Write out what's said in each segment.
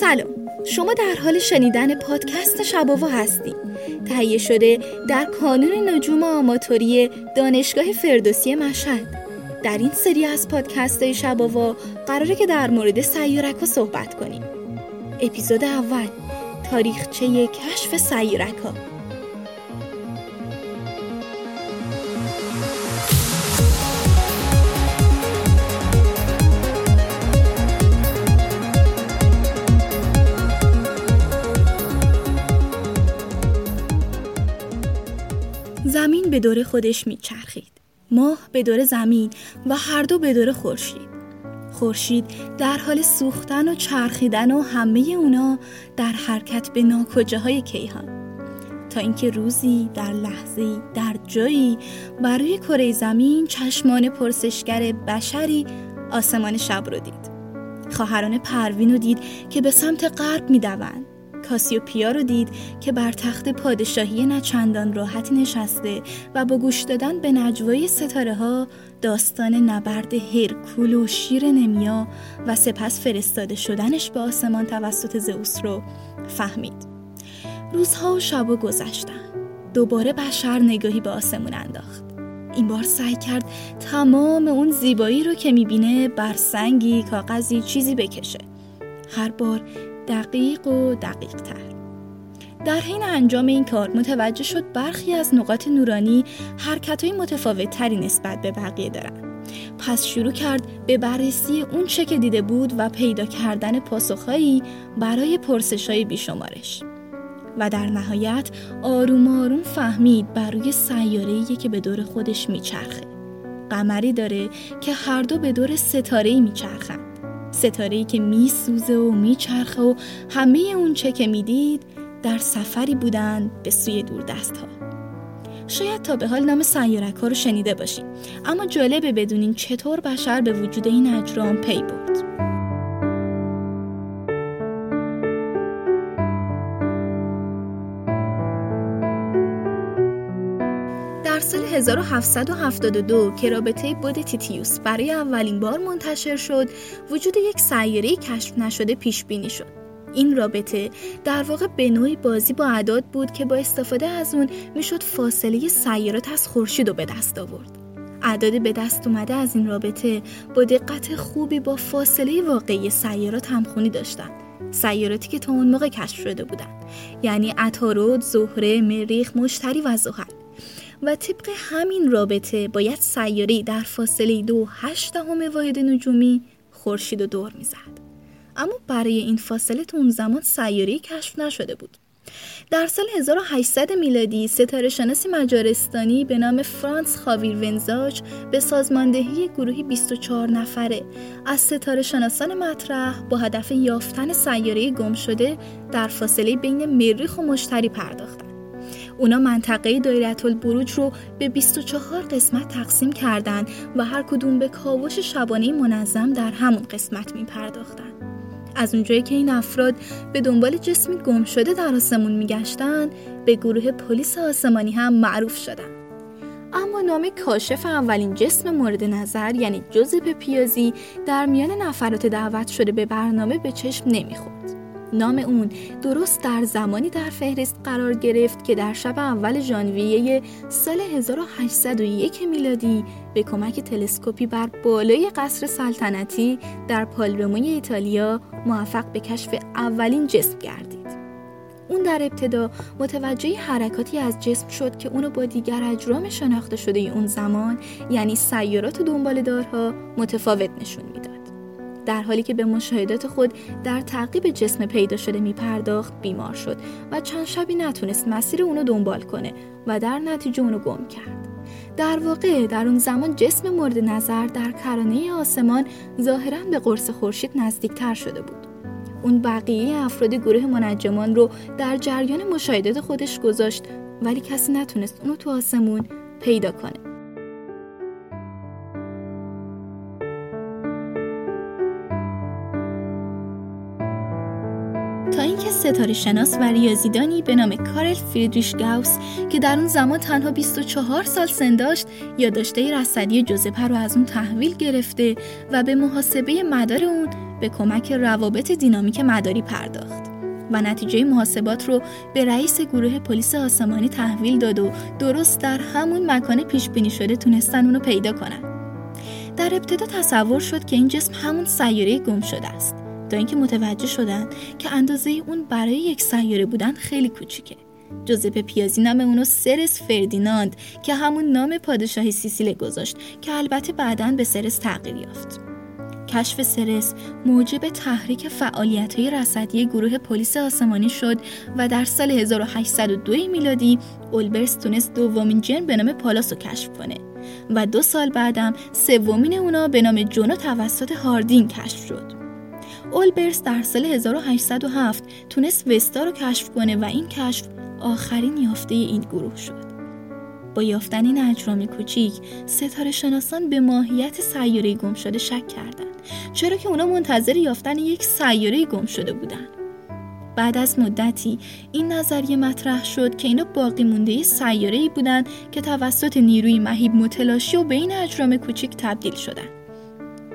سلام. شما در حال شنیدن پادکست شباوا هستید تهیه شده در کانون نجوم آماتوری دانشگاه فردوسی مشهد. در این سری از پادکست های شباوا قراره که در مورد سیارک ها صحبت کنیم. اپیزود اول. تاریخچه کشف سیارک ها. به دور خودش میچرخید. ماه به دور زمین و هر دو به دور خورشید. خورشید در حال سوختن و چرخیدن و همه اونا در حرکت به ناکجاهای کیهان. تا اینکه روزی در لحظه در جایی بر روی کره زمین چشمان پرسشگر بشری آسمان شب رو دید. خواهران پروین رو دید که به سمت غرب می‌دوند کاسیوپیا رو دید که بر تخت پادشاهی نچندان راحت نشسته و با گوش دادن به نجوای ستاره ها داستان نبرد هرکول و شیر نمیا و سپس فرستاده شدنش به آسمان توسط زئوس رو فهمید. روزها و شبا گذشتن. دوباره بشر نگاهی به آسمون انداخت. این بار سعی کرد تمام اون زیبایی رو که می‌بینه بر سنگی، کاغذی، چیزی بکشه. هر بار دقیق و دقیق تر. در حین انجام این کار متوجه شد برخی از نقاط نورانی حرکت های متفاوت تری نسبت به بقیه دارن. پس شروع کرد به بررسی اون چه که دیده بود و پیدا کردن پاسخهایی برای پرسش های بیشمارش. و در نهایت آروم آروم فهمید بر روی سیاره‌ای که به دور خودش میچرخه. قمری داره که هر دو به دور ستاره‌ای میچرخن. ستاره که میسوزه و میچرخه و همه اون چه که می‌دید در سفری بودن به سوی دور دست ها. شاید تا به حال نام سیارک ها رو شنیده باشیم اما جالبه بدونین چطور بشر به وجود این اجرام پی برد. 1772 که رابطه بود تیتیوس برای اولین بار منتشر شد وجود یک سیاره کشف نشده پیش بینی شد. این رابطه در واقع به نوعی بازی با اعداد بود که با استفاده از اون می‌شد فاصله سیارات از خورشید رو به دست آورد. اعداد به دست اومده از این رابطه با دقت خوبی با فاصله واقعی سیارات همخونی داشتند. سیاراتی که تا اون موقع کشف شده بودند. یعنی عطارد، زهره، مریخ، مشتری و زحل. و طبق همین رابطه باید سیاره در فاصله دو هشت دهم واحد نجومی خورشید و دور می‌زد اما برای این فاصله تو اون زمان سیاره کشف نشده بود در سال 1800 میلادی ستاره شناسی مجارستانی به نام فرانس خاویر ونزاج به سازماندهی گروهی 24 نفره از ستاره شناسان مطرح با هدف یافتن سیاره گم شده در فاصله بین مریخ و مشتری پرداختند. اونا منطقه دایره البروج رو به 24 قسمت تقسیم کردند و هر کدوم به کاوش شبانه منظم در همون قسمت می پرداختن. از اونجایی که این افراد به دنبال جسمی گم شده در آسمون میگشتن به گروه پلیس آسمانی هم معروف شدن. اما نام کاشف اولین جسم مورد نظر یعنی جوزپ پیازی در میان نفرات دعوت شده به برنامه به چشم نمی‌خورد. نام اون درست در زمانی در فهرست قرار گرفت که در شب اول ژانویه سال 1801 میلادی به کمک تلسکوپی بر بالای قصر سلطنتی در پالرموی ایتالیا موفق به کشف اولین جسم گردید. اون در ابتدا متوجه حرکاتی از جسم شد که اونو با دیگر اجرام شناخته شده اون زمان یعنی سیارات دنبال دارها متفاوت نشون می‌داد. در حالی که به مشاهدات خود در تعقیب جسم پیدا شده می پرداخت بیمار شد و چند شبی نتونست مسیر اونو دنبال کنه و در نتیجه اونو گم کرد. در واقع در اون زمان جسم مورد نظر در کرانه آسمان ظاهرا به قرص خورشید نزدیکتر شده بود. اون بقیه افراد گروه منجمان رو در جریان مشاهدات خودش گذاشت ولی کسی نتونست اونو تو آسمون پیدا کنه. ستاره شناس و ریاضیدانی به نام کارل فریدریش گاوس که در اون زمان تنها 24 سال سن داشت یادداشته رصدی جوزپه رو از اون تحویل گرفته و به محاسبه مدار اون به کمک روابط دینامیک مداری پرداخت و نتیجه محاسبات رو به رئیس گروه پلیس آسمانی تحویل داد و درست در همون مکان پیش بینی شده تونستن اونو پیدا کنن. در ابتدا تصور شد که این جسم همون سیاره گم شده است تا اینکه متوجه شدن که اندازه اون برای یک سیاره بودن خیلی کوچیکه. جوزپ پیازی نام اونو سرس فردیناند که همون نام پادشاهی سیسیل گذاشت که البته بعدا به سرس تغییر یافت. کشف سرس موجب تحریک فعالیت های رصدی گروه پلیس آسمانی شد و در سال 1802 میلادی اولبرس تونست دومین جن به نام پالاس رو کشف کنه و دو سال بعدم سومین اونا به نام جونو توسط هاردین کشف شد. اولبرس در سال 1807 تونست وستا رو کشف کنه و این کشف آخرین یافته این گروه شد. با یافتن این اجرام کوچیک ستاره شناسان به ماهیت سیاره گم شده شک کردند. چرا که اونا منتظر یافتن یک سیاره گم شده بودن. بعد از مدتی این نظریه مطرح شد که اینا باقی مونده سیاره ای بودن که توسط نیروی مهیب متلاشی و به این اجرام کوچیک تبدیل شدن.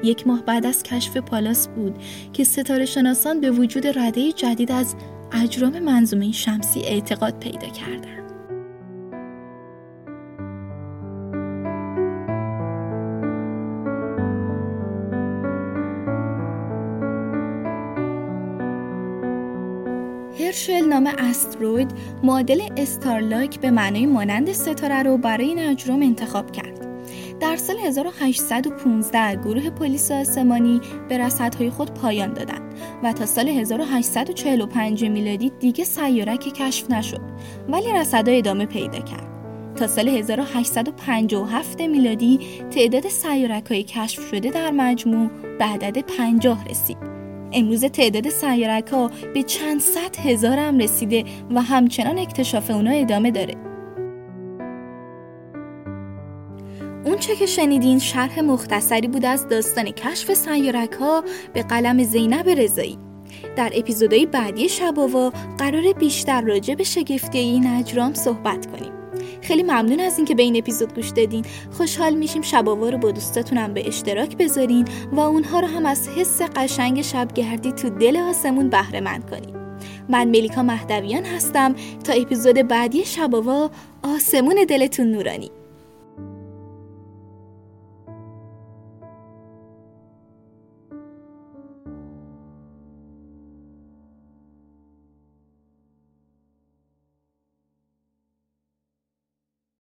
یک ماه بعد از کشف پالاس بود که ستاره شناسان به وجود رده جدید از اجرام منظومه شمسی اعتقاد پیدا کردند. هرشل نام استروید معادل استارلایک به معنای مانند ستاره رو برای این اجرام انتخاب کرد. در سال 1815 گروه پلیس آسمانی به رصدهای خود پایان دادند و تا سال 1845 میلادی دیگه سیارکی کشف نشد ولی رصدها ادامه پیدا کرد. تا سال 1857 میلادی تعداد سیارک های کشف شده در مجموع به عدد 50 رسید. امروز تعداد سیارک ها به چند صد هزار هم رسیده و همچنان اکتشاف اونا ادامه داره اون چه که شنیدین شرح مختصری بود از داستان کشف سیارک ها به قلم زینب رضایی. در اپیزودهای بعدی شباوا قرار بیشتر راجع به شگفتی این اجرام صحبت کنیم. خیلی ممنون از اینکه به این اپیزود گوش دادین. خوشحال میشیم شباوا رو با دوستاتونم به اشتراک بذارین و اونها رو هم از حس قشنگ شبگردی تو دل آسمون بهره مند کنین. من ملیکا مهدویان هستم. تا اپیزود بعدی شباوا آسمون دلتون نورانی.